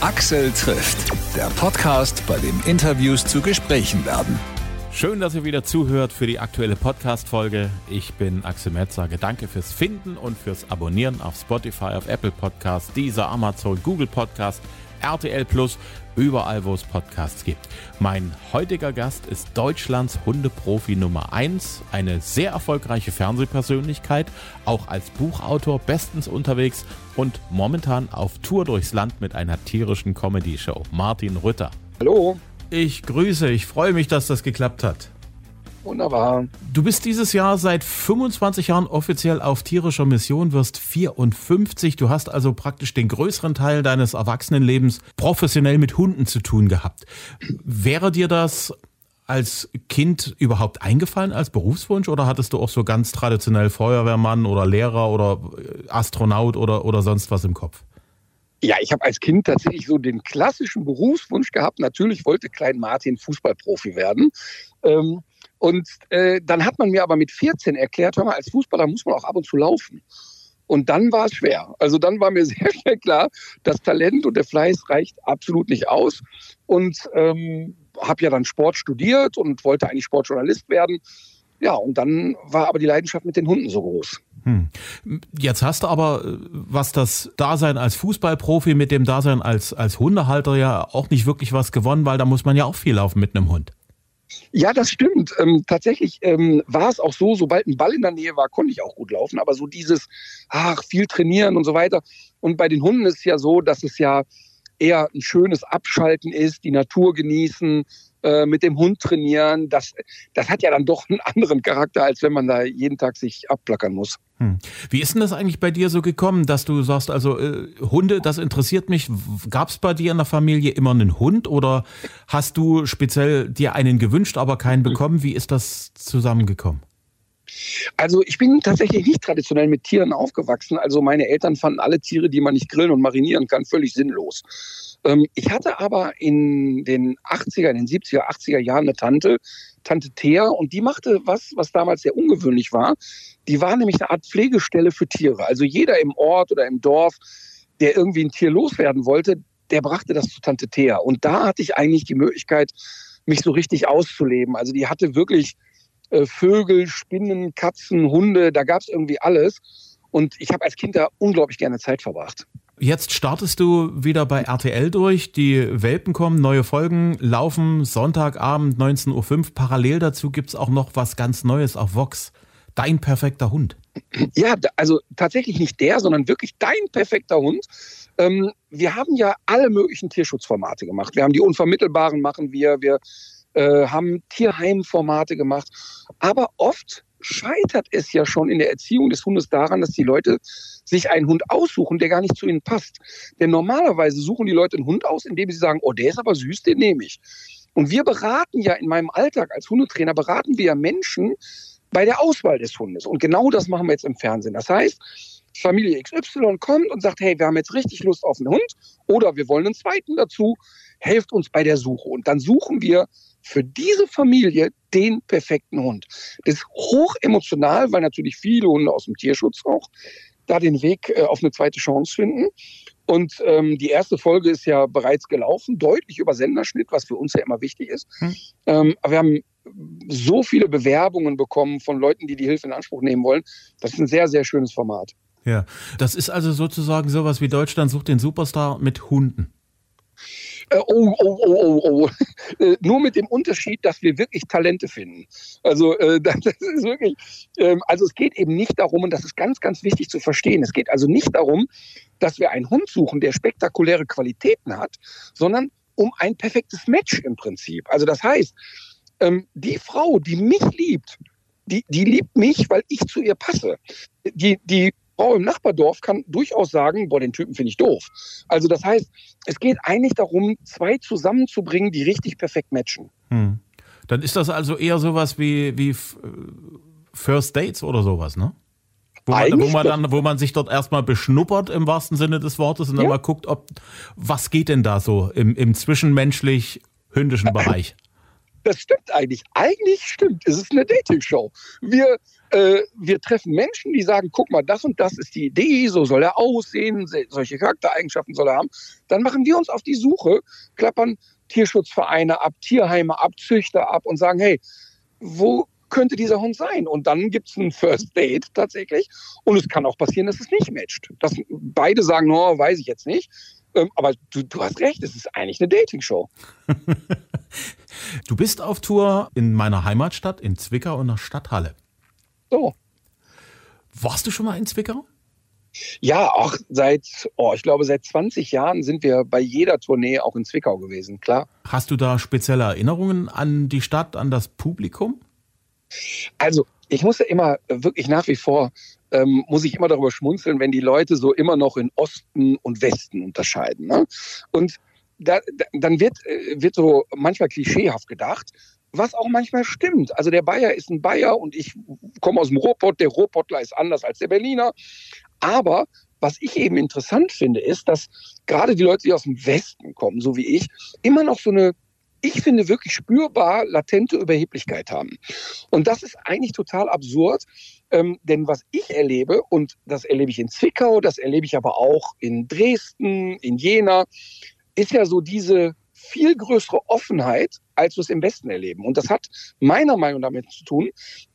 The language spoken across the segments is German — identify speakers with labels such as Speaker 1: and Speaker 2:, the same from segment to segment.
Speaker 1: Axel trifft, der Podcast, bei dem Interviews zu Gesprächen werden.
Speaker 2: Schön, dass ihr wieder zuhört für die aktuelle Podcast-Folge. Ich bin Axel Metz, sage danke fürs Finden und fürs Abonnieren auf Spotify, auf Apple Podcasts, dieser Amazon, Google Podcast, RTL Plus, überall, wo es Podcasts gibt. Mein heutiger Gast ist Deutschlands Hundeprofi Nummer 1, eine sehr erfolgreiche Fernsehpersönlichkeit, auch als Buchautor bestens unterwegs und momentan auf Tour durchs Land mit einer tierischen Comedy-Show. Martin Rütter.
Speaker 3: Hallo.
Speaker 2: Ich grüße, ich freue mich, dass das geklappt hat.
Speaker 3: Wunderbar.
Speaker 2: Du bist dieses Jahr seit 25 Jahren offiziell auf tierischer Mission, wirst 54. Du hast also praktisch den größeren Teil deines Erwachsenenlebens professionell mit Hunden zu tun gehabt. Wäre dir das als Kind überhaupt eingefallen als Berufswunsch oder hattest du auch so ganz traditionell Feuerwehrmann oder Lehrer oder Astronaut oder, oder sonst was im Kopf?
Speaker 3: Ja, ich habe als Kind tatsächlich so den klassischen Berufswunsch gehabt. Natürlich wollte Klein Martin Fußballprofi werden. Ähm, und äh, dann hat man mir aber mit 14 erklärt, hör mal, als Fußballer muss man auch ab und zu laufen. Und dann war es schwer. Also dann war mir sehr schnell klar, das Talent und der Fleiß reicht absolut nicht aus. Und ähm, habe ja dann Sport studiert und wollte eigentlich Sportjournalist werden. Ja, und dann war aber die Leidenschaft mit den Hunden so groß. Hm.
Speaker 2: Jetzt hast du aber, äh, was das Dasein als Fußballprofi mit dem Dasein als, als Hundehalter ja auch nicht wirklich was gewonnen, weil da muss man ja auch viel laufen mit einem Hund.
Speaker 3: Ja, das stimmt. Ähm, tatsächlich ähm, war es auch so, sobald ein Ball in der Nähe war, konnte ich auch gut laufen. Aber so dieses, ach, viel trainieren und so weiter. Und bei den Hunden ist es ja so, dass es ja eher ein schönes Abschalten ist, die Natur genießen, äh, mit dem Hund trainieren. Das, das hat ja dann doch einen anderen Charakter, als wenn man da jeden Tag sich abplackern muss.
Speaker 2: Hm. Wie ist denn das eigentlich bei dir so gekommen, dass du sagst, also äh, Hunde, das interessiert mich. Gab es bei dir in der Familie immer einen Hund oder hast du speziell dir einen gewünscht, aber keinen bekommen? Wie ist das zusammengekommen?
Speaker 3: Also ich bin tatsächlich nicht traditionell mit Tieren aufgewachsen. Also meine Eltern fanden alle Tiere, die man nicht grillen und marinieren kann, völlig sinnlos. Ähm, ich hatte aber in den 80er, in den 70er, 80er Jahren eine Tante, Tante Thea, und die machte was, was damals sehr ungewöhnlich war. Die war nämlich eine Art Pflegestelle für Tiere. Also jeder im Ort oder im Dorf, der irgendwie ein Tier loswerden wollte, der brachte das zu Tante Thea. Und da hatte ich eigentlich die Möglichkeit, mich so richtig auszuleben. Also die hatte wirklich äh, Vögel, Spinnen, Katzen, Hunde, da gab es irgendwie alles. Und ich habe als Kind da unglaublich gerne Zeit verbracht.
Speaker 2: Jetzt startest du wieder bei RTL durch. Die Welpen kommen, neue Folgen laufen Sonntagabend 19.05 Uhr. Parallel dazu gibt es auch noch was ganz Neues auf Vox. Dein perfekter Hund.
Speaker 3: Ja, also tatsächlich nicht der, sondern wirklich dein perfekter Hund. Ähm, wir haben ja alle möglichen Tierschutzformate gemacht. Wir haben die unvermittelbaren machen wir, wir äh, haben Tierheimformate gemacht. Aber oft scheitert es ja schon in der Erziehung des Hundes daran, dass die Leute sich einen Hund aussuchen, der gar nicht zu ihnen passt. Denn normalerweise suchen die Leute einen Hund aus, indem sie sagen, oh, der ist aber süß, den nehme ich. Und wir beraten ja in meinem Alltag als Hundetrainer, beraten wir ja Menschen bei der Auswahl des Hundes. Und genau das machen wir jetzt im Fernsehen. Das heißt, Familie XY kommt und sagt, hey, wir haben jetzt richtig Lust auf einen Hund oder wir wollen einen zweiten dazu, helft uns bei der Suche. Und dann suchen wir für diese Familie den perfekten Hund. Das ist hoch emotional, weil natürlich viele Hunde aus dem Tierschutz auch da den Weg äh, auf eine zweite Chance finden. Und ähm, die erste Folge ist ja bereits gelaufen, deutlich über Senderschnitt, was für uns ja immer wichtig ist. Hm. Ähm, aber wir haben so viele Bewerbungen bekommen von Leuten, die die Hilfe in Anspruch nehmen wollen. Das ist ein sehr, sehr schönes Format.
Speaker 2: Ja, das ist also sozusagen sowas wie Deutschland sucht den Superstar mit Hunden.
Speaker 3: Äh, oh, oh, oh, oh, oh. Äh, nur mit dem Unterschied, dass wir wirklich Talente finden. Also äh, das ist wirklich, ähm, also es geht eben nicht darum, und das ist ganz, ganz wichtig zu verstehen, es geht also nicht darum, dass wir einen Hund suchen, der spektakuläre Qualitäten hat, sondern um ein perfektes Match im Prinzip. Also das heißt, ähm, die Frau, die mich liebt, die, die liebt mich, weil ich zu ihr passe. Die, die Frau im Nachbardorf kann durchaus sagen, boah, den Typen finde ich doof. Also das heißt, es geht eigentlich darum, zwei zusammenzubringen, die richtig perfekt matchen. Hm.
Speaker 2: Dann ist das also eher sowas wie, wie First Dates oder sowas, ne? Wo man, wo man, dann, wo man sich dort erstmal beschnuppert im wahrsten Sinne des Wortes und dann ja. mal guckt, ob was geht denn da so im, im zwischenmenschlich-hündischen Bereich.
Speaker 3: Das stimmt eigentlich. Eigentlich stimmt. Es ist eine Dating-Show. Wir äh, wir treffen Menschen, die sagen, guck mal, das und das ist die Idee, so soll er aussehen, solche Charaktereigenschaften soll er haben. Dann machen wir uns auf die Suche, klappern Tierschutzvereine ab, Tierheime ab, Züchter ab und sagen, hey, wo könnte dieser Hund sein? Und dann gibt es ein First Date tatsächlich. Und es kann auch passieren, dass es nicht matcht. Dass beide sagen, no, weiß ich jetzt nicht. Ähm, aber du, du hast recht, es ist eigentlich eine Dating-Show.
Speaker 2: du bist auf Tour in meiner Heimatstadt, in Zwickau und der Stadthalle.
Speaker 3: So.
Speaker 2: Warst du schon mal in Zwickau?
Speaker 3: Ja, auch seit, oh, ich glaube, seit 20 Jahren sind wir bei jeder Tournee auch in Zwickau gewesen, klar.
Speaker 2: Hast du da spezielle Erinnerungen an die Stadt, an das Publikum?
Speaker 3: Also, ich muss ja immer wirklich nach wie vor, ähm, muss ich immer darüber schmunzeln, wenn die Leute so immer noch in Osten und Westen unterscheiden. Ne? Und da, da, dann wird, äh, wird so manchmal klischeehaft gedacht, was auch manchmal stimmt. Also der Bayer ist ein Bayer und ich komme aus dem Ruhrpott, der Ruhrpottler ist anders als der Berliner. Aber was ich eben interessant finde, ist, dass gerade die Leute, die aus dem Westen kommen, so wie ich, immer noch so eine, ich finde, wirklich spürbar latente Überheblichkeit haben. Und das ist eigentlich total absurd, ähm, denn was ich erlebe, und das erlebe ich in Zwickau, das erlebe ich aber auch in Dresden, in Jena, ist ja so diese viel größere Offenheit, als wir es im Westen erleben. Und das hat meiner Meinung nach damit zu tun,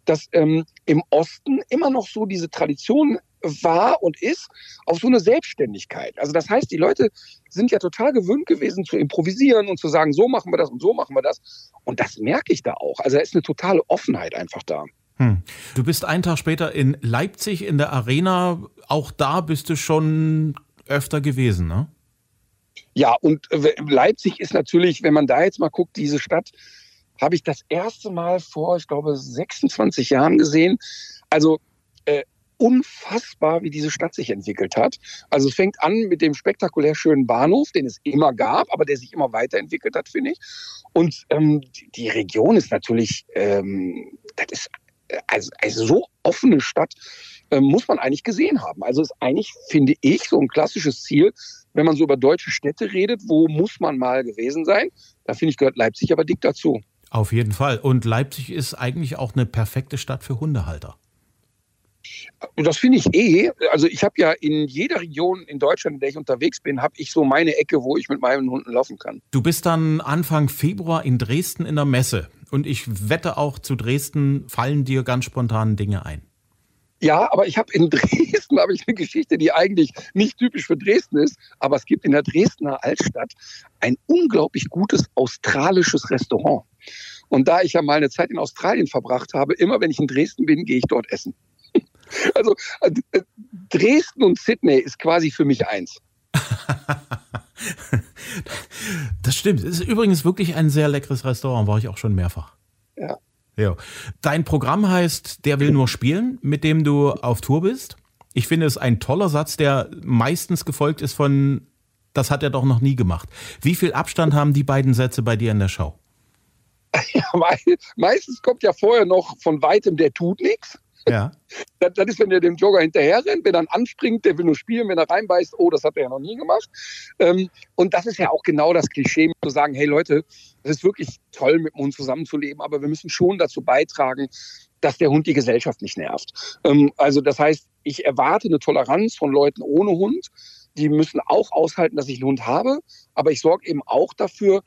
Speaker 3: dass ähm, im Osten immer noch so diese Tradition war und ist auf so eine Selbstständigkeit. Also das heißt, die Leute sind ja total gewöhnt gewesen zu improvisieren und zu sagen, so machen wir das und so machen wir das. Und das merke ich da auch. Also da ist eine totale Offenheit einfach da.
Speaker 2: Hm. Du bist einen Tag später in Leipzig in der Arena. Auch da bist du schon öfter gewesen, ne?
Speaker 3: Ja, und äh, Leipzig ist natürlich, wenn man da jetzt mal guckt, diese Stadt, habe ich das erste Mal vor, ich glaube, 26 Jahren gesehen. Also äh, unfassbar, wie diese Stadt sich entwickelt hat. Also es fängt an mit dem spektakulär schönen Bahnhof, den es immer gab, aber der sich immer weiterentwickelt hat, finde ich. Und ähm, die, Region ist natürlich, ähm, das ist äh, also, also so offene Stadt äh, muss man eigentlich gesehen haben. Also ist eigentlich, finde ich, so ein klassisches Ziel, wenn man so über deutsche Städte redet, wo muss man mal gewesen sein? Da finde ich, gehört Leipzig aber dick dazu.
Speaker 2: Auf jeden Fall. Und Leipzig ist eigentlich auch eine perfekte Stadt für Hundehalter.
Speaker 3: Das finde ich eh. Also ich habe ja in jeder Region in Deutschland, in der ich unterwegs bin, habe ich so meine Ecke, wo ich mit meinen Hunden laufen kann.
Speaker 2: Du bist dann Anfang Februar in Dresden in der Messe. Und ich wette auch, zu Dresden fallen dir ganz spontan Dinge ein.
Speaker 3: Ja, aber ich habe in Dresden habe ich eine Geschichte, die eigentlich nicht typisch für Dresden ist, aber es gibt in der Dresdner Altstadt ein unglaublich gutes australisches Restaurant. Und da ich ja mal eine Zeit in Australien verbracht habe, immer wenn ich in Dresden bin, gehe ich dort essen. Also äh, Dresden und Sydney ist quasi für mich eins.
Speaker 2: das stimmt. Es ist übrigens wirklich ein sehr leckeres Restaurant, war ich auch schon mehrfach.
Speaker 3: Ja.
Speaker 2: Ja. Dein Programm heißt Der will nur spielen, mit dem du auf Tour bist. Ich finde es ein toller Satz, der meistens gefolgt ist von Das hat er doch noch nie gemacht. Wie viel Abstand haben die beiden Sätze bei dir in der Show?
Speaker 3: Ja, meistens kommt ja vorher noch von weitem, der tut nichts.
Speaker 2: Ja.
Speaker 3: Das, das, ist, wenn der dem Jogger hinterher rennt, wenn er anspringt, der will nur spielen, wenn er reinbeißt, oh, das hat er ja noch nie gemacht. Ähm, und das ist ja auch genau das Klischee, zu sagen, hey Leute, es ist wirklich toll, mit dem Hund zusammenzuleben, aber wir müssen schon dazu beitragen, dass der Hund die Gesellschaft nicht nervt. Ähm, also das heißt, ich erwarte eine Toleranz von Leuten ohne Hund. Die müssen auch aushalten, dass ich einen Hund habe, aber ich sorge eben auch dafür,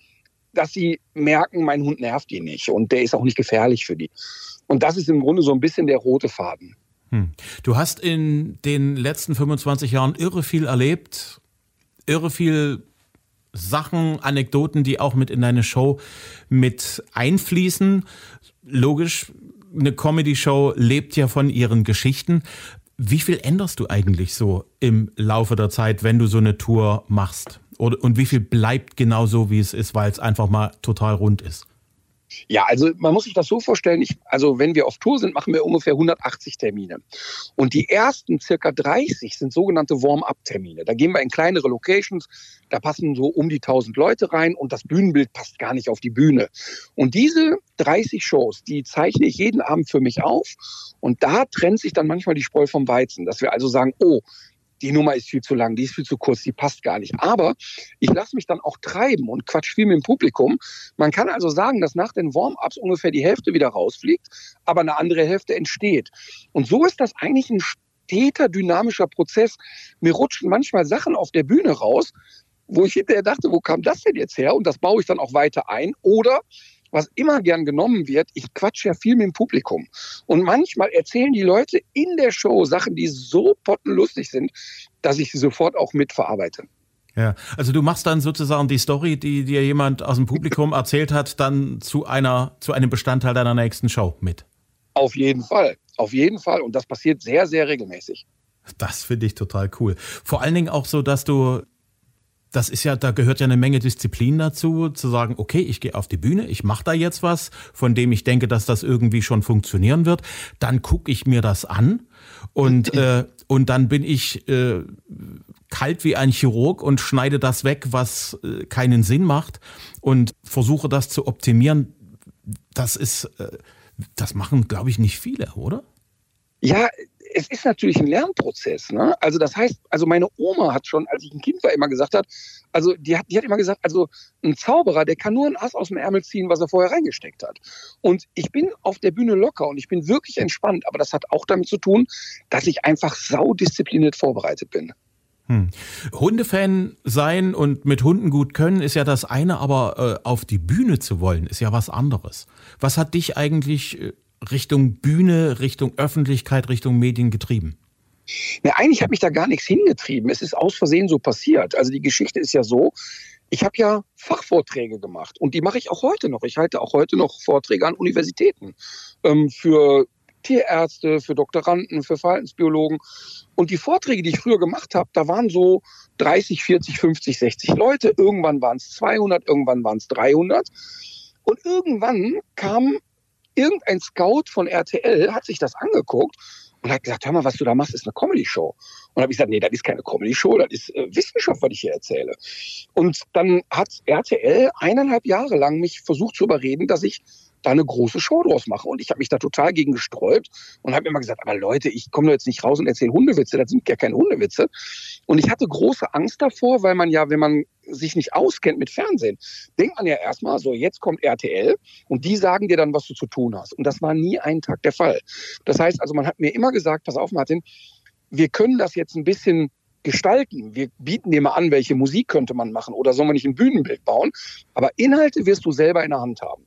Speaker 3: dass sie merken, mein Hund nervt die nicht und der ist auch nicht gefährlich für die. Und das ist im Grunde so ein bisschen der rote Faden.
Speaker 2: Hm. Du hast in den letzten 25 Jahren irre viel erlebt, irre viel Sachen, Anekdoten, die auch mit in deine Show mit einfließen. Logisch, eine Comedy-Show lebt ja von ihren Geschichten. Wie viel änderst du eigentlich so im Laufe der Zeit, wenn du so eine Tour machst? Und wie viel bleibt genau so, wie es ist, weil es einfach mal total rund ist?
Speaker 3: Ja, also man muss sich das so vorstellen, ich, also wenn wir auf Tour sind, machen wir ungefähr 180 Termine. Und die ersten circa 30 sind sogenannte Warm-up-Termine. Da gehen wir in kleinere Locations, da passen so um die 1000 Leute rein und das Bühnenbild passt gar nicht auf die Bühne. Und diese 30 Shows, die zeichne ich jeden Abend für mich auf und da trennt sich dann manchmal die Spreu vom Weizen, dass wir also sagen, oh, die Nummer ist viel zu lang, die ist viel zu kurz, die passt gar nicht. Aber ich lasse mich dann auch treiben und quatsch viel mit dem Publikum. Man kann also sagen, dass nach den Warm-ups ungefähr die Hälfte wieder rausfliegt, aber eine andere Hälfte entsteht. Und so ist das eigentlich ein steter, dynamischer Prozess. Mir rutschen manchmal Sachen auf der Bühne raus, wo ich hinterher dachte, wo kam das denn jetzt her? Und das baue ich dann auch weiter ein. Oder was immer gern genommen wird, ich quatsche ja viel mit dem Publikum. Und manchmal erzählen die Leute in der Show Sachen, die so pottenlustig sind, dass ich sie sofort auch mitverarbeite.
Speaker 2: Ja, also du machst dann sozusagen die Story, die dir jemand aus dem Publikum erzählt hat, dann zu einer, zu einem Bestandteil deiner nächsten Show mit.
Speaker 3: Auf jeden Fall, auf jeden Fall. Und das passiert sehr, sehr regelmäßig.
Speaker 2: Das finde ich total cool. Vor allen Dingen auch so, dass du das ist ja, da gehört ja eine Menge Disziplin dazu, zu sagen, okay, ich gehe auf die Bühne, ich mache da jetzt was, von dem ich denke, dass das irgendwie schon funktionieren wird. Dann gucke ich mir das an und, äh, und dann bin ich äh, kalt wie ein Chirurg und schneide das weg, was äh, keinen Sinn macht und versuche das zu optimieren. Das ist, äh, das machen, glaube ich, nicht viele, oder?
Speaker 3: Ja, es ist natürlich ein Lernprozess. Ne? Also das heißt, also meine Oma hat schon, als ich ein Kind war, immer gesagt hat, also die hat, die hat immer gesagt, also ein Zauberer, der kann nur ein Ass aus dem Ärmel ziehen, was er vorher reingesteckt hat. Und ich bin auf der Bühne locker und ich bin wirklich entspannt, aber das hat auch damit zu tun, dass ich einfach saudiszipliniert vorbereitet bin.
Speaker 2: Hm. Hundefan sein und mit Hunden gut können ist ja das eine, aber äh, auf die Bühne zu wollen ist ja was anderes. Was hat dich eigentlich äh, Richtung Bühne, Richtung Öffentlichkeit, Richtung Medien getrieben?
Speaker 3: Ja, eigentlich hat mich da gar nichts hingetrieben. Es ist aus Versehen so passiert. Also die Geschichte ist ja so, ich habe ja Fachvorträge gemacht und die mache ich auch heute noch. Ich halte auch heute noch Vorträge an Universitäten ähm, für Tierärzte, für Doktoranden, für Verhaltensbiologen. Und die Vorträge, die ich früher gemacht habe, da waren so 30, 40, 50, 60 Leute. Irgendwann waren es 200, irgendwann waren es 300. Und irgendwann kam irgendein Scout von RTL hat sich das angeguckt und hat gesagt, hör mal, was du da machst, ist eine Comedy-Show. Und habe ich gesagt, nee, das ist keine Comedy-Show, das ist äh, Wissenschaft, was ich hier erzähle. Und dann hat RTL eineinhalb Jahre lang mich versucht zu überreden, dass ich da eine große Show draus mache. Und ich habe mich da total gegen gesträubt und habe immer gesagt, aber Leute, ich komme jetzt nicht raus und erzähle Hundewitze, das sind ja keine Hundewitze. Und ich hatte große Angst davor, weil man ja, wenn man sich nicht auskennt mit Fernsehen, denkt man ja erstmal, so jetzt kommt RTL und die sagen dir dann, was du zu tun hast. Und das war nie einen Tag der Fall. Das heißt also, man hat mir immer gesagt, pass auf, Martin, wir können das jetzt ein bisschen gestalten. Wir bieten dir mal an, welche Musik könnte man machen oder sollen wir nicht ein Bühnenbild bauen. Aber Inhalte wirst du selber in der Hand haben.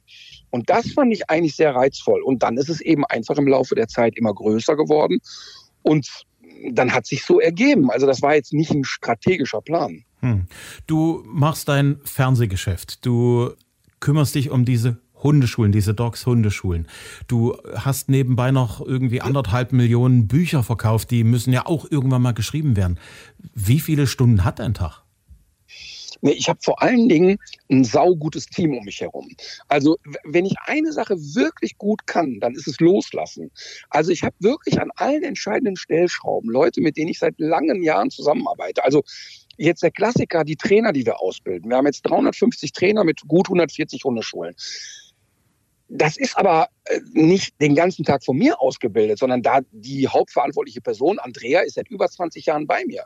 Speaker 3: Und das fand ich eigentlich sehr reizvoll. Und dann ist es eben einfach im Laufe der Zeit immer größer geworden. Und dann hat sich so ergeben. Also das war jetzt nicht ein strategischer Plan. Hm.
Speaker 2: Du machst dein Fernsehgeschäft. Du kümmerst dich um diese Hundeschulen, diese Dogs Hundeschulen. Du hast nebenbei noch irgendwie anderthalb Millionen Bücher verkauft, die müssen ja auch irgendwann mal geschrieben werden. Wie viele Stunden hat dein Tag?
Speaker 3: Nee, ich habe vor allen Dingen ein saugutes Team um mich herum. Also wenn ich eine Sache wirklich gut kann, dann ist es loslassen. Also ich habe wirklich an allen entscheidenden Stellschrauben Leute, mit denen ich seit langen Jahren zusammenarbeite. Also jetzt der Klassiker, die Trainer, die wir ausbilden. Wir haben jetzt 350 Trainer mit gut 140 Hundeschulen. Das ist aber äh, nicht den ganzen Tag von mir ausgebildet, sondern da die hauptverantwortliche Person, Andrea, ist seit über 20 Jahren bei mir.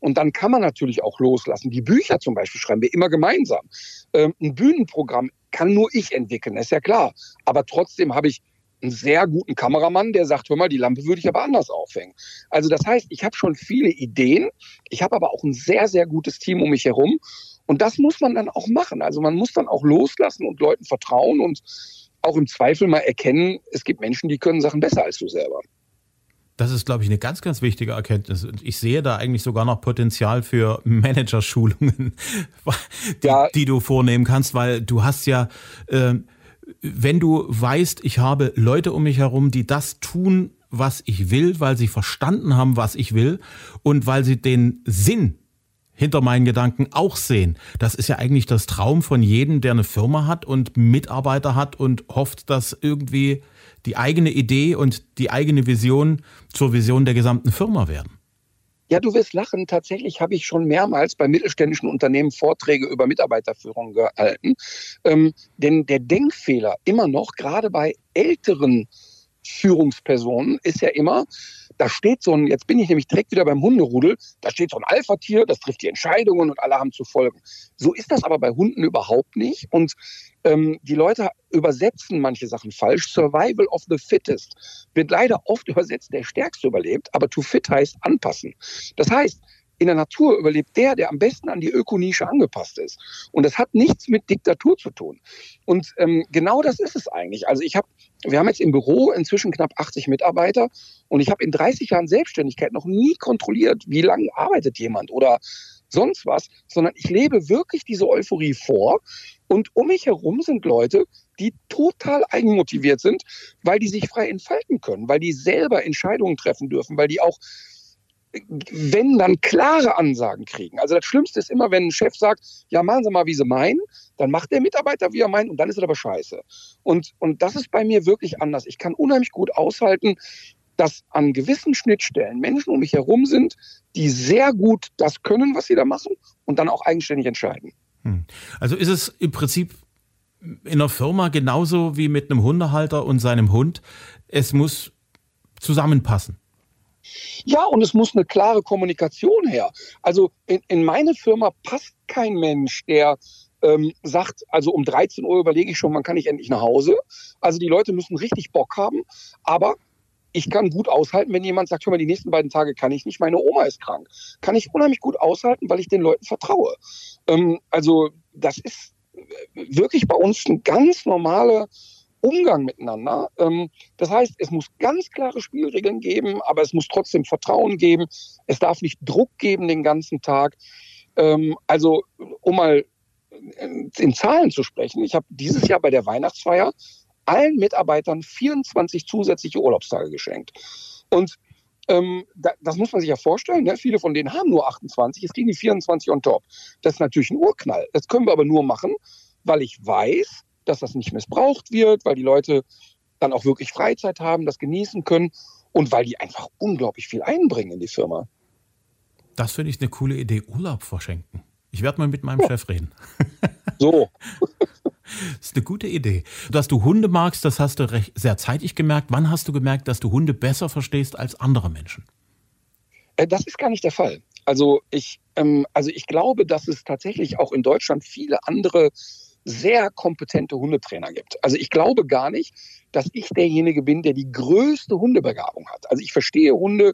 Speaker 3: Und dann kann man natürlich auch loslassen. Die Bücher zum Beispiel schreiben wir immer gemeinsam. Ähm, ein Bühnenprogramm kann nur ich entwickeln, ist ja klar. Aber trotzdem habe ich einen sehr guten Kameramann, der sagt, hör mal, die Lampe würde ich aber anders aufhängen. Also das heißt, ich habe schon viele Ideen, ich habe aber auch ein sehr, sehr gutes Team um mich herum. Und das muss man dann auch machen. Also man muss dann auch loslassen und Leuten vertrauen und auch im Zweifel mal erkennen, es gibt Menschen, die können Sachen besser als du selber.
Speaker 2: Das ist, glaube ich, eine ganz, ganz wichtige Erkenntnis. Ich sehe da eigentlich sogar noch Potenzial für Managerschulungen, die, ja. die du vornehmen kannst, weil du hast ja, äh, wenn du weißt, ich habe Leute um mich herum, die das tun, was ich will, weil sie verstanden haben, was ich will und weil sie den Sinn hinter meinen Gedanken auch sehen. Das ist ja eigentlich das Traum von jedem, der eine Firma hat und Mitarbeiter hat und hofft, dass irgendwie die eigene Idee und die eigene Vision zur Vision der gesamten Firma werden.
Speaker 3: Ja, du wirst lachen. Tatsächlich habe ich schon mehrmals bei mittelständischen Unternehmen Vorträge über Mitarbeiterführung gehalten. Ähm, denn der Denkfehler immer noch, gerade bei älteren Führungspersonen, ist ja immer, da steht so ein, jetzt bin ich nämlich direkt wieder beim Hunderudel, da steht so ein Alpha-Tier, das trifft die Entscheidungen und alle haben zu folgen. So ist das aber bei Hunden überhaupt nicht. Und ähm, die Leute übersetzen manche Sachen falsch. Survival of the fittest wird leider oft übersetzt, der Stärkste überlebt, aber to fit heißt anpassen. Das heißt, in der Natur überlebt der, der am besten an die Ökonische angepasst ist. Und das hat nichts mit Diktatur zu tun. Und ähm, genau das ist es eigentlich. Also ich habe, wir haben jetzt im Büro inzwischen knapp 80 Mitarbeiter und ich habe in 30 Jahren Selbstständigkeit noch nie kontrolliert, wie lange arbeitet jemand oder sonst was, sondern ich lebe wirklich diese Euphorie vor. Und um mich herum sind Leute, die total eigenmotiviert sind, weil die sich frei entfalten können, weil die selber Entscheidungen treffen dürfen, weil die auch wenn dann klare Ansagen kriegen. Also das Schlimmste ist immer, wenn ein Chef sagt, ja, machen Sie mal, wie Sie meinen, dann macht der Mitarbeiter, wie er meint, und dann ist es aber scheiße. Und, und das ist bei mir wirklich anders. Ich kann unheimlich gut aushalten, dass an gewissen Schnittstellen Menschen um mich herum sind, die sehr gut das können, was sie da machen, und dann auch eigenständig entscheiden.
Speaker 2: Hm. Also ist es im Prinzip in einer Firma genauso wie mit einem Hundehalter und seinem Hund. Es muss zusammenpassen.
Speaker 3: Ja, und es muss eine klare Kommunikation her. Also in, in meine Firma passt kein Mensch, der ähm, sagt, also um 13 Uhr überlege ich schon, wann kann ich endlich nach Hause. Also die Leute müssen richtig Bock haben, aber ich kann gut aushalten, wenn jemand sagt, hör mal, die nächsten beiden Tage kann ich nicht, meine Oma ist krank. Kann ich unheimlich gut aushalten, weil ich den Leuten vertraue. Ähm, also das ist wirklich bei uns ein ganz normaler Umgang miteinander. Ähm, das heißt, es muss ganz klare Spielregeln geben, aber es muss trotzdem Vertrauen geben. Es darf nicht Druck geben den ganzen Tag. Ähm, also, um mal in Zahlen zu sprechen, ich habe dieses Jahr bei der Weihnachtsfeier allen Mitarbeitern 24 zusätzliche Urlaubstage geschenkt. Und ähm, das muss man sich ja vorstellen. Ne? Viele von denen haben nur 28, jetzt kriegen die 24 on top. Das ist natürlich ein Urknall. Das können wir aber nur machen, weil ich weiß, dass das nicht missbraucht wird, weil die Leute dann auch wirklich Freizeit haben, das genießen können und weil die einfach unglaublich viel einbringen in die Firma.
Speaker 2: Das finde ich eine coole Idee, Urlaub verschenken. Ich werde mal mit meinem ja. Chef reden.
Speaker 3: So.
Speaker 2: Das ist eine gute Idee. Dass du Hunde magst, das hast du recht, sehr zeitig gemerkt. Wann hast du gemerkt, dass du Hunde besser verstehst als andere Menschen?
Speaker 3: Äh, das ist gar nicht der Fall. Also ich, ähm, also ich glaube, dass es tatsächlich auch in Deutschland viele andere sehr kompetente Hundetrainer gibt. Also ich glaube gar nicht, dass ich derjenige bin, der die größte Hundebegabung hat. Also ich verstehe Hunde,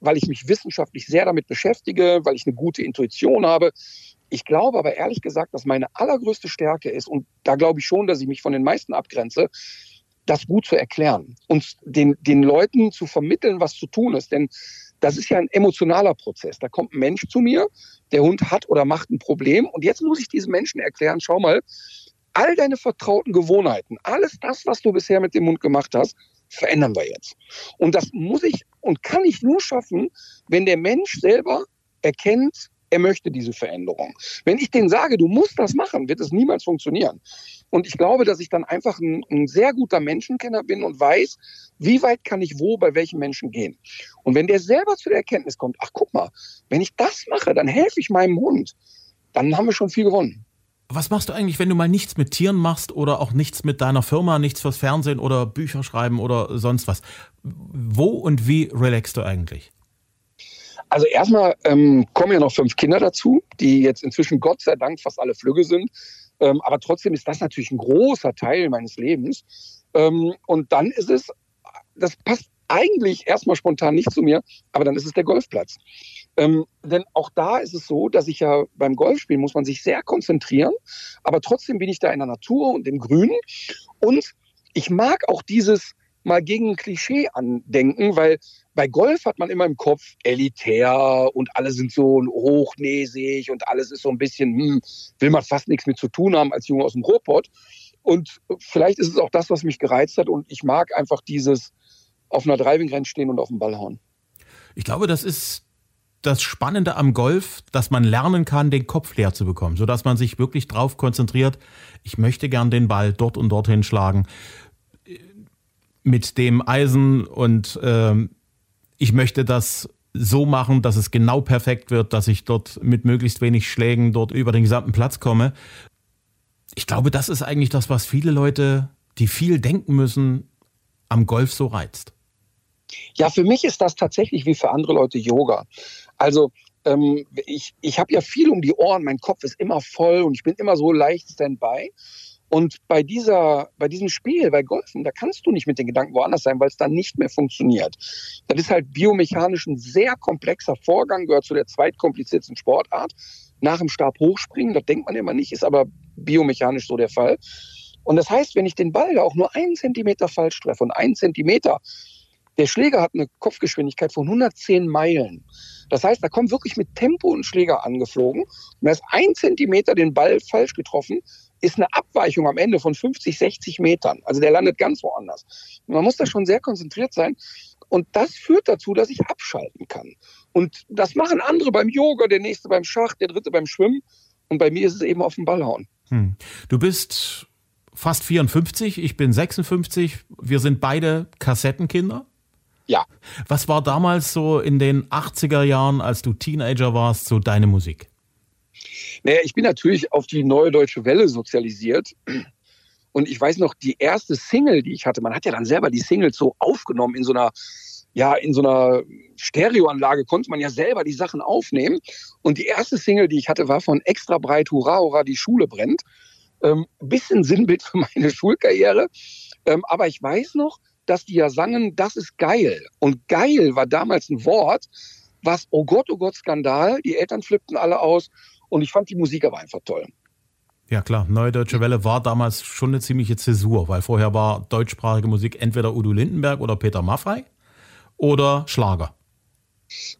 Speaker 3: weil ich mich wissenschaftlich sehr damit beschäftige, weil ich eine gute Intuition habe. Ich glaube aber ehrlich gesagt, dass meine allergrößte Stärke ist, und da glaube ich schon, dass ich mich von den meisten abgrenze, das gut zu erklären und den, den Leuten zu vermitteln, was zu tun ist. Denn das ist ja ein emotionaler Prozess. Da kommt ein Mensch zu mir, der Hund hat oder macht ein Problem und jetzt muss ich diesem Menschen erklären, schau mal, all deine vertrauten Gewohnheiten, alles das, was du bisher mit dem Hund gemacht hast, verändern wir jetzt. Und das muss ich und kann ich nur schaffen, wenn der Mensch selber erkennt, er möchte diese Veränderung. Wenn ich denen sage, du musst das machen, wird es niemals funktionieren. Und ich glaube, dass ich dann einfach ein, ein, sehr guter Menschenkenner bin und weiß, wie weit kann ich wo bei welchen Menschen gehen. Und wenn der selber zu der Erkenntnis kommt, ach guck mal, wenn ich das mache, dann helfe ich meinem Hund, dann haben wir schon viel gewonnen.
Speaker 2: Was machst du eigentlich, wenn du mal nichts mit Tieren machst oder auch nichts mit deiner Firma, nichts fürs Fernsehen oder Bücher schreiben oder sonst was? Wo und wie relaxst du eigentlich?
Speaker 3: Also erstmal ähm, kommen ja noch fünf Kinder dazu, die jetzt inzwischen Gott sei Dank fast alle Flügge sind. Ähm, aber trotzdem ist das natürlich ein großer Teil meines Lebens. Ähm, und dann ist es, das passt eigentlich erstmal spontan nicht zu mir, aber dann ist es der Golfplatz. Ähm, denn auch da ist es so, dass ich ja beim Golfspielen muss man sich sehr konzentrieren, aber trotzdem bin ich da in der Natur und im Grünen. Und ich mag auch dieses mal gegen ein Klischee andenken, weil bei Golf hat man immer im Kopf elitär und alle sind so hochnäsig und alles ist so ein bisschen, hm, will man fast nichts mit zu tun haben als Junge aus dem Ruhrpott. Und vielleicht ist es auch das, was mich gereizt hat und ich mag einfach dieses auf einer Driving Range stehen und auf den Ball hauen.
Speaker 2: Ich glaube, das ist das Spannende am Golf, dass man lernen kann, den Kopf leer zu bekommen, sodass man sich wirklich drauf konzentriert, ich möchte gern den Ball dort und dorthin schlagen mit dem Eisen und äh, ich möchte das so machen, dass es genau perfekt wird, dass ich dort mit möglichst wenig Schlägen dort über den gesamten Platz komme. Ich glaube, das ist eigentlich das, was viele Leute, die viel denken müssen, am Golf so reizt.
Speaker 3: Ja, für mich ist das tatsächlich wie für andere Leute Yoga. Also ähm, ich, ich habe ja viel um die Ohren, mein Kopf ist immer voll und ich bin immer so leicht standby. Und bei, dieser, bei diesem Spiel, bei Golfen, da kannst du nicht mit den Gedanken woanders sein, weil es dann nicht mehr funktioniert. Das ist halt biomechanisch ein sehr komplexer Vorgang, gehört zu der zweitkompliziertesten Sportart. Nach dem Stab hochspringen, das denkt man immer nicht, ist aber biomechanisch so der Fall. Und das heißt, wenn ich den Ball auch nur einen Zentimeter falsch treffe und einen Zentimeter, der Schläger hat eine Kopfgeschwindigkeit von 110 Meilen. Das heißt, da kommt wirklich mit Tempo ein Schläger angeflogen und er ist ein Zentimeter den Ball falsch getroffen, ist eine Abweichung am Ende von 50, 60 Metern. Also der landet ganz woanders. Man muss da schon sehr konzentriert sein. Und das führt dazu, dass ich abschalten kann. Und das machen andere beim Yoga, der nächste beim Schach, der dritte beim Schwimmen. Und bei mir ist es eben auf den Ball hauen.
Speaker 2: Hm. Du bist fast 54, ich bin 56. Wir sind beide Kassettenkinder.
Speaker 3: Ja.
Speaker 2: Was war damals so in den 80er Jahren, als du Teenager warst, so deine Musik?
Speaker 3: Naja, ich bin natürlich auf die neue deutsche Welle sozialisiert. Und ich weiß noch, die erste Single, die ich hatte, man hat ja dann selber die Singles so aufgenommen in so einer, ja, in so einer Stereoanlage konnte man ja selber die Sachen aufnehmen. Und die erste Single, die ich hatte, war von Extra Breit, Hurra, Hurra, die Schule brennt. Ähm, bisschen Sinnbild für meine Schulkarriere. Ähm, aber ich weiß noch, dass die ja sangen, das ist geil. Und geil war damals ein Wort, was, oh Gott, oh Gott, Skandal. Die Eltern flippten alle aus. Und ich fand die Musik aber einfach toll.
Speaker 2: Ja klar, Neue Deutsche Welle war damals schon eine ziemliche Zäsur, weil vorher war deutschsprachige Musik entweder Udo Lindenberg oder Peter Maffay oder Schlager.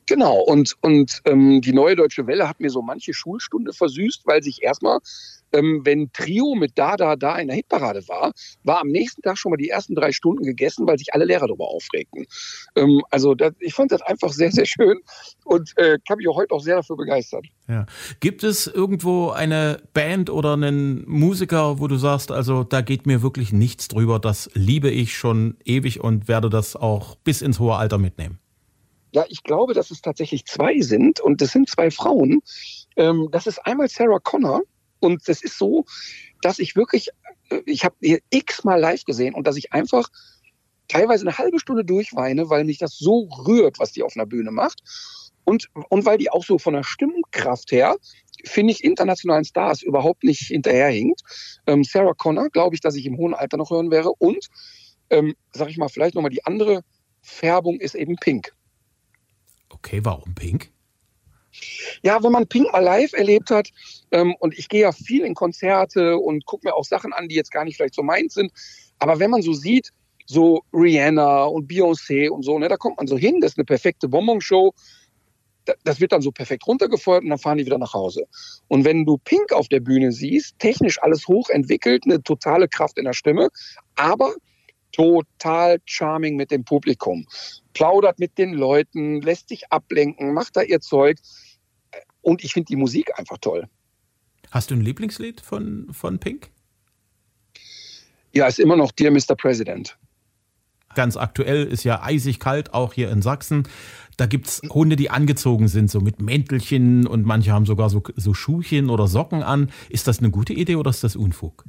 Speaker 3: Genau, und, und ähm, die Neue Deutsche Welle hat mir so manche Schulstunde versüßt, weil sich erstmal ähm, wenn Trio mit Da, Da, Da in der Hitparade war, war am nächsten Tag schon mal die ersten drei Stunden gegessen, weil sich alle Lehrer darüber aufregten. Ähm, also das, ich fand das einfach sehr, sehr schön und äh, habe mich auch heute auch sehr dafür begeistert.
Speaker 2: Ja. Gibt es irgendwo eine Band oder einen Musiker, wo du sagst, also da geht mir wirklich nichts drüber, das liebe ich schon ewig und werde das auch bis ins hohe Alter mitnehmen?
Speaker 3: Ja, ich glaube, dass es tatsächlich zwei sind und das sind zwei Frauen. Ähm, das ist einmal Sarah Connor, und das ist so, dass ich wirklich, äh, ich habe x-mal live gesehen und dass ich einfach teilweise eine halbe Stunde durchweine, weil mich das so rührt, was die auf einer Bühne macht. Und, und weil die auch so von der Stimmkraft her, finde ich, internationalen Stars überhaupt nicht hinterherhinkt. Ähm, Sarah Connor, glaube ich, dass ich im hohen Alter noch hören wäre. Und, ähm, sag ich mal, vielleicht nochmal die andere Färbung ist eben Pink.
Speaker 2: Okay, warum Pink?
Speaker 3: Ja, wenn man Pink mal live erlebt hat, ähm, und ich gehe ja viel in Konzerte und gucke mir auch Sachen an, die jetzt gar nicht vielleicht so meins sind, aber wenn man so sieht, so Rihanna und Beyoncé und so, ne, da kommt man so hin, das ist eine perfekte Bonbon-Show, das wird dann so perfekt runtergefeuert und dann fahren die wieder nach Hause. Und wenn du Pink auf der Bühne siehst, technisch alles hochentwickelt, eine totale Kraft in der Stimme, aber total charming mit dem Publikum. Plaudert mit den Leuten, lässt sich ablenken, macht da ihr Zeug. Und ich finde die Musik einfach toll.
Speaker 2: Hast du ein Lieblingslied von, von Pink?
Speaker 3: Ja, ist immer noch Dear Mr. President.
Speaker 2: Ganz aktuell ist ja eisig kalt, auch hier in Sachsen. Da gibt es Hunde, die angezogen sind, so mit Mäntelchen und manche haben sogar so, so Schuhchen oder Socken an. Ist das eine gute Idee oder ist das Unfug?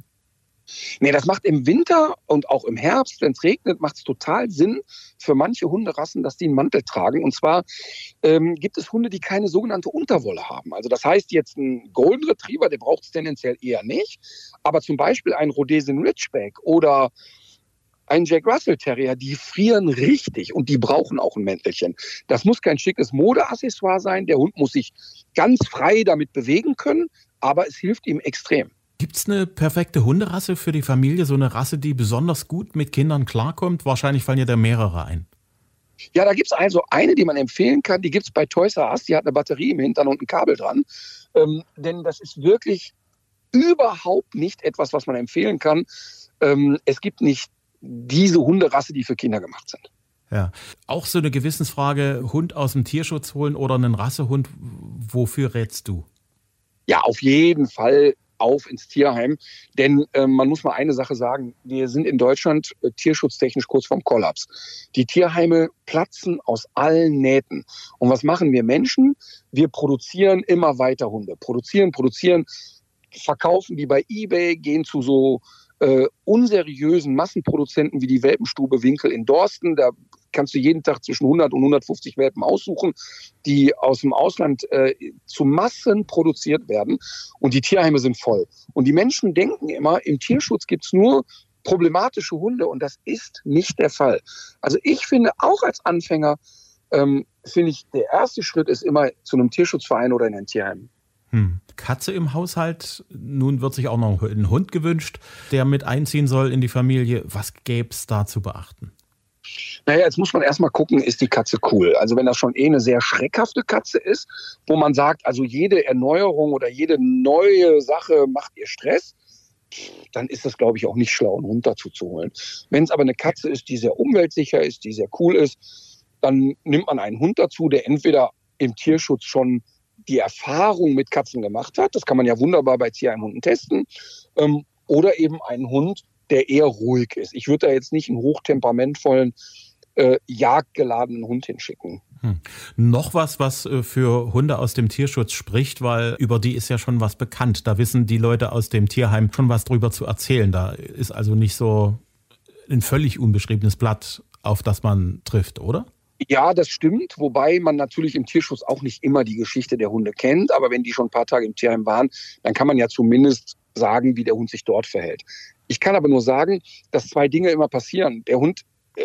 Speaker 3: Nee, das macht im Winter und auch im Herbst, wenn es regnet, macht es total Sinn für manche Hunderassen, dass die einen Mantel tragen. Und zwar ähm, gibt es Hunde, die keine sogenannte Unterwolle haben. Also das heißt jetzt ein Golden Retriever, der braucht es tendenziell eher nicht. Aber zum Beispiel ein Rhodesian Ridgeback oder ein Jack Russell Terrier, die frieren richtig und die brauchen auch ein Mäntelchen. Das muss kein schickes Modeaccessoire sein. Der Hund muss sich ganz frei damit bewegen können, aber es hilft ihm extrem.
Speaker 2: Gibt es eine perfekte Hunderasse für die Familie, so eine Rasse, die besonders gut mit Kindern klarkommt? Wahrscheinlich fallen ja da mehrere ein.
Speaker 3: Ja, da gibt es also eine, die man empfehlen kann. Die gibt es bei Toys R Us. Die hat eine Batterie im Hintern und ein Kabel dran. Ähm, denn das ist wirklich überhaupt nicht etwas, was man empfehlen kann. Ähm, es gibt nicht diese Hunderasse, die für Kinder gemacht sind.
Speaker 2: Ja, auch so eine Gewissensfrage: Hund aus dem Tierschutz holen oder einen Rassehund? Wofür rätst du?
Speaker 3: Ja, auf jeden Fall auf ins Tierheim. Denn äh, man muss mal eine Sache sagen, wir sind in Deutschland äh, tierschutztechnisch kurz vorm Kollaps. Die Tierheime platzen aus allen Nähten. Und was machen wir Menschen? Wir produzieren immer weiter Hunde. Produzieren, produzieren, verkaufen die bei eBay, gehen zu so äh, unseriösen Massenproduzenten wie die Welpenstube Winkel in Dorsten. Da kannst du jeden Tag zwischen 100 und 150 Welpen aussuchen, die aus dem Ausland äh, zu Massen produziert werden. Und die Tierheime sind voll. Und die Menschen denken immer, im Tierschutz gibt's nur problematische Hunde und das ist nicht der Fall. Also ich finde auch als Anfänger, ähm, finde ich, der erste Schritt ist immer zu einem Tierschutzverein oder in ein Tierheim.
Speaker 2: Hm. Katze im Haushalt. Nun wird sich auch noch ein Hund gewünscht, der mit einziehen soll in die Familie. Was gäbe es da zu beachten?
Speaker 3: Naja, jetzt muss man erstmal gucken, ist die Katze cool. Also wenn das schon eh eine sehr schreckhafte Katze ist, wo man sagt, also jede Erneuerung oder jede neue Sache macht ihr Stress, dann ist das, glaube ich, auch nicht schlau, einen Hund dazu zu holen. Wenn es aber eine Katze ist, die sehr umweltsicher ist, die sehr cool ist, dann nimmt man einen Hund dazu, der entweder im Tierschutz schon die Erfahrung mit Katzen gemacht hat. Das kann man ja wunderbar bei Tierheimhunden testen. Ähm, oder eben einen Hund, der eher ruhig ist. Ich würde da jetzt nicht einen hochtemperamentvollen, äh, jagdgeladenen Hund hinschicken.
Speaker 2: Hm. Noch was, was äh, für Hunde aus dem Tierschutz spricht, weil über die ist ja schon was bekannt. Da wissen die Leute aus dem Tierheim schon was drüber zu erzählen. Da ist also nicht so ein völlig unbeschriebenes Blatt, auf das man trifft, oder?
Speaker 3: Ja, das stimmt, wobei man natürlich im Tierschutz auch nicht immer die Geschichte der Hunde kennt. Aber wenn die schon ein paar Tage im Tierheim waren, dann kann man ja zumindest sagen, wie der Hund sich dort verhält. Ich kann aber nur sagen, dass zwei Dinge immer passieren. Der Hund, äh,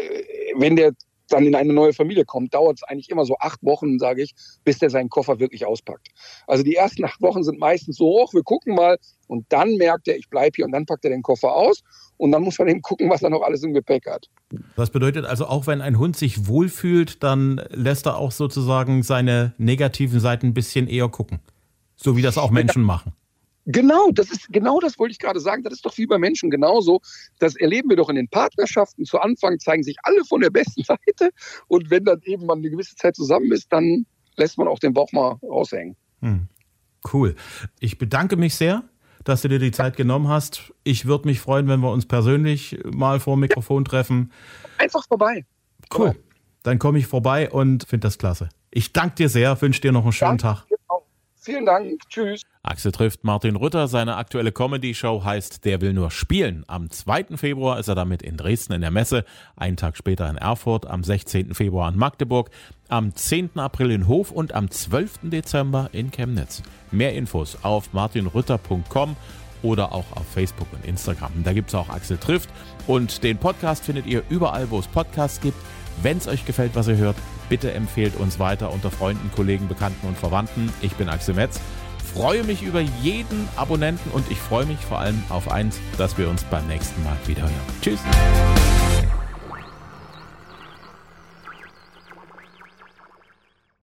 Speaker 3: wenn der dann in eine neue Familie kommt, dauert es eigentlich immer so acht Wochen, sage ich, bis der seinen Koffer wirklich auspackt. Also die ersten acht Wochen sind meistens so hoch, wir gucken mal und dann merkt er, ich bleibe hier und dann packt er den Koffer aus und dann muss man eben gucken, was er noch alles im Gepäck hat.
Speaker 2: Das bedeutet also, auch wenn ein Hund sich wohlfühlt, dann lässt er auch sozusagen seine negativen Seiten ein bisschen eher gucken. So wie das auch Menschen machen.
Speaker 3: Genau, das ist genau das wollte ich gerade sagen. Das ist doch wie bei Menschen genauso. Das erleben wir doch in den Partnerschaften. Zu Anfang zeigen sich alle von der besten Seite und wenn dann eben man eine gewisse Zeit zusammen ist, dann lässt man auch den Bauch mal raushängen. Hm.
Speaker 2: Cool. Ich bedanke mich sehr, dass du dir die Zeit genommen hast. Ich würde mich freuen, wenn wir uns persönlich mal vor dem Mikrofon treffen.
Speaker 3: Einfach vorbei.
Speaker 2: Cool. Dann komme ich vorbei und finde das klasse. Ich danke dir sehr, wünsche dir noch einen schönen Danke. Tag.
Speaker 3: Vielen Dank. Tschüss.
Speaker 2: Axel trifft Martin Rütter. Seine aktuelle Comedy-Show heißt Der will nur spielen. Am 2. Februar ist er damit in Dresden in der Messe, einen Tag später in Erfurt, am 16. Februar in Magdeburg, am 10. April in Hof und am 12. Dezember in Chemnitz. Mehr Infos auf martinrütter.com oder auch auf Facebook und Instagram. Da gibt es auch Axel trifft und den Podcast findet ihr überall, wo es Podcasts gibt. Wenn es euch gefällt, was ihr hört, bitte empfehlt uns weiter unter Freunden, Kollegen, Bekannten und Verwandten. Ich bin Axel Metz. Freue mich über jeden Abonnenten und ich freue mich vor allem auf eins, dass wir uns beim nächsten Mal wieder hören. Tschüss.